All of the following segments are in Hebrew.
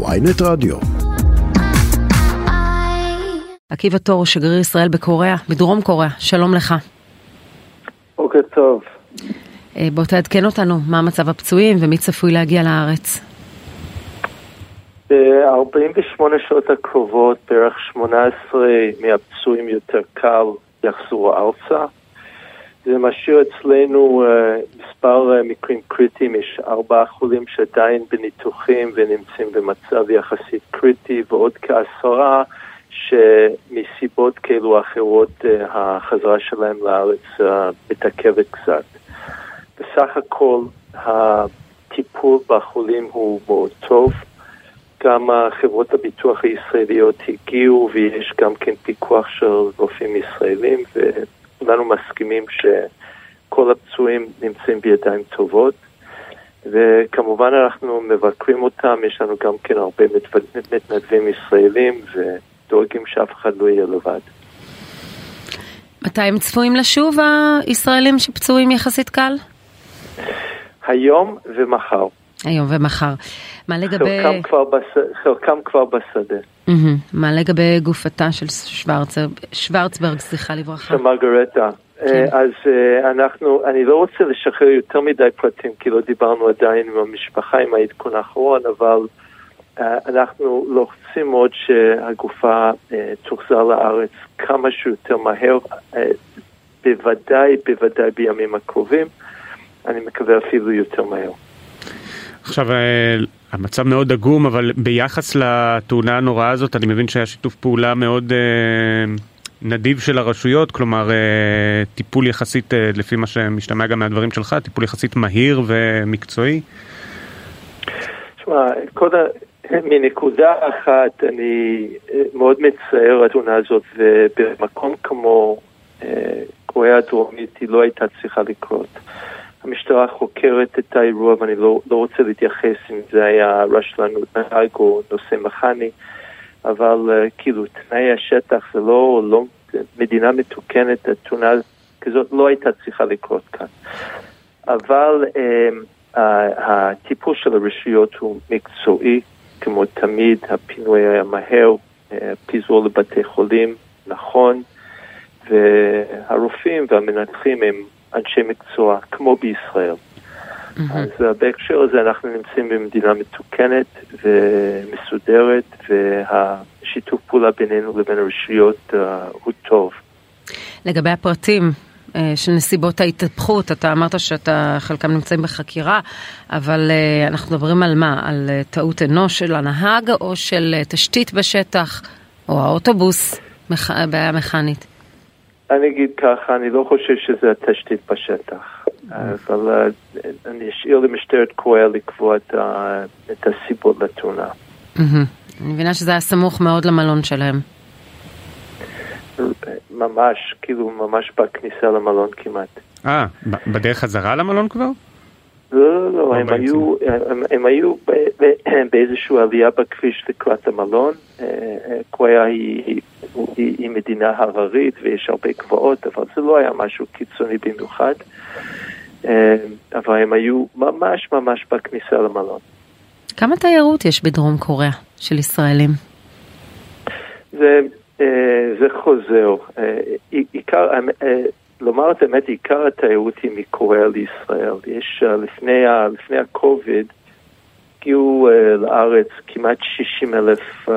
ויינט רדיו. עקיבא תור, שגריר ישראל בקוריאה, בדרום קוריאה, שלום לך. בוקר טוב. אה, בוא תעדכן אותנו, מה מצב הפצועים ומי צפוי להגיע לארץ. ב-48 שעות הקרובות בערך 18 מהפצועים יותר קל יחזרו ארצה. זה משאיר אצלנו uh, מספר uh, מקרים קריטיים, יש ארבעה חולים שעדיין בניתוחים ונמצאים במצב יחסית קריטי ועוד כעשרה שמסיבות כאלו או אחרות uh, החזרה שלהם לארץ uh, מתעכבת קצת. בסך הכל הטיפול בחולים הוא מאוד טוב. גם חברות הביטוח הישראליות הגיעו ויש גם כן פיקוח של רופאים ישראלים וכולנו מסכימים שכל הפצועים נמצאים בידיים טובות וכמובן אנחנו מבקרים אותם, יש לנו גם כן הרבה מתנדבים ישראלים ודואגים שאף אחד לא יהיה לבד. מתי הם צפויים לשוב הישראלים שפצועים יחסית קל? היום ומחר. היום ומחר. מה לגבי... חלקם כבר, בש... חלקם כבר בשדה. Mm-hmm. מה לגבי גופתה של שוורצברג, שוורצברג, סליחה לברכה? של מרגרטה. כן. אז אנחנו, אני לא רוצה לשחרר יותר מדי פרטים, כי לא דיברנו עדיין עם המשפחה, עם העדכון האחרון, אבל אנחנו לוחצים מאוד שהגופה תוחזר לארץ כמה שיותר מהר, בוודאי, בוודאי בימים הקרובים. אני מקווה אפילו יותר מהר. עכשיו, המצב מאוד עגום, אבל ביחס לתאונה הנוראה הזאת, אני מבין שהיה שיתוף פעולה מאוד אה, נדיב של הרשויות, כלומר, אה, טיפול יחסית, אה, לפי מה שמשתמע גם מהדברים שלך, טיפול יחסית מהיר ומקצועי. תשמע, קודם, מנקודה אחת, אני מאוד מצער התאונה הזאת, ובמקום כמו קוריאה הדרומית היא לא הייתה צריכה לקרות. המשטרה חוקרת את האירוע ואני לא, לא רוצה להתייחס אם זה היה רשלנות נהג או נושא מכני, אבל uh, כאילו תנאי השטח זה לא, לא מדינה מתוקנת, התאונה כזאת לא הייתה צריכה לקרות כאן. אבל uh, הטיפול של הרשויות הוא מקצועי, כמו תמיד, הפינוי היה מהר, uh, פיזור לבתי חולים, נכון, והרופאים והמנתחים הם אנשי מקצוע, כמו בישראל. Mm-hmm. אז uh, בהקשר הזה אנחנו נמצאים במדינה מתוקנת ומסודרת, והשיתוף פעולה בינינו לבין הרשויות uh, הוא טוב. לגבי הפרטים uh, של נסיבות ההתהפכות, אתה אמרת שאתה, חלקם נמצאים בחקירה, אבל uh, אנחנו מדברים על מה? על טעות אנוש של הנהג או של תשתית בשטח, או האוטובוס, מח... בעיה מכנית? אני אגיד ככה, אני לא חושב שזה התשתית בשטח, אבל אני אשאיר למשטרת קוריאה לקבוע את, ה, את הסיבות לתאונה. אני מבינה שזה היה סמוך מאוד למלון שלהם. ממש, כאילו ממש בכניסה למלון כמעט. אה, בדרך חזרה למלון כבר? לא, לא, לא, הם היו, הם, הם היו באיזושהי עלייה בכביש לקראת המלון. קוריאה היא, היא, היא מדינה הררית ויש הרבה גבעות, אבל זה לא היה משהו קיצוני במיוחד. אבל הם היו ממש ממש בכניסה למלון. כמה תיירות יש בדרום קוריאה של ישראלים? זה, זה חוזר. עיקר, לומר את האמת, עיקר התיירות היא מקוריאה לישראל. יש, לפני, לפני הקוביד, הגיעו לארץ כמעט 60 אלף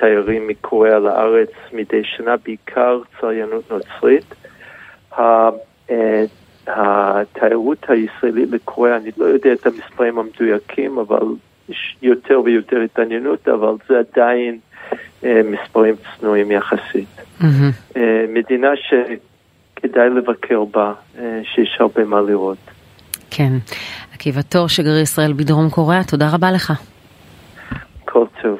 תיירים מקוריאה לארץ מדי שנה, בעיקר צריינות נוצרית. Uh, התיירות הישראלית לקוריאה, אני לא יודע את המספרים המדויקים, אבל יש יותר ויותר התעניינות, אבל זה עדיין uh, מספרים צנועים יחסית. Mm-hmm. מדינה ש... כדאי לבקר בה, אה, שיש הרבה מה לראות. כן. עקיבא תור, שגריר ישראל בדרום קוריאה, תודה רבה לך. כל טוב.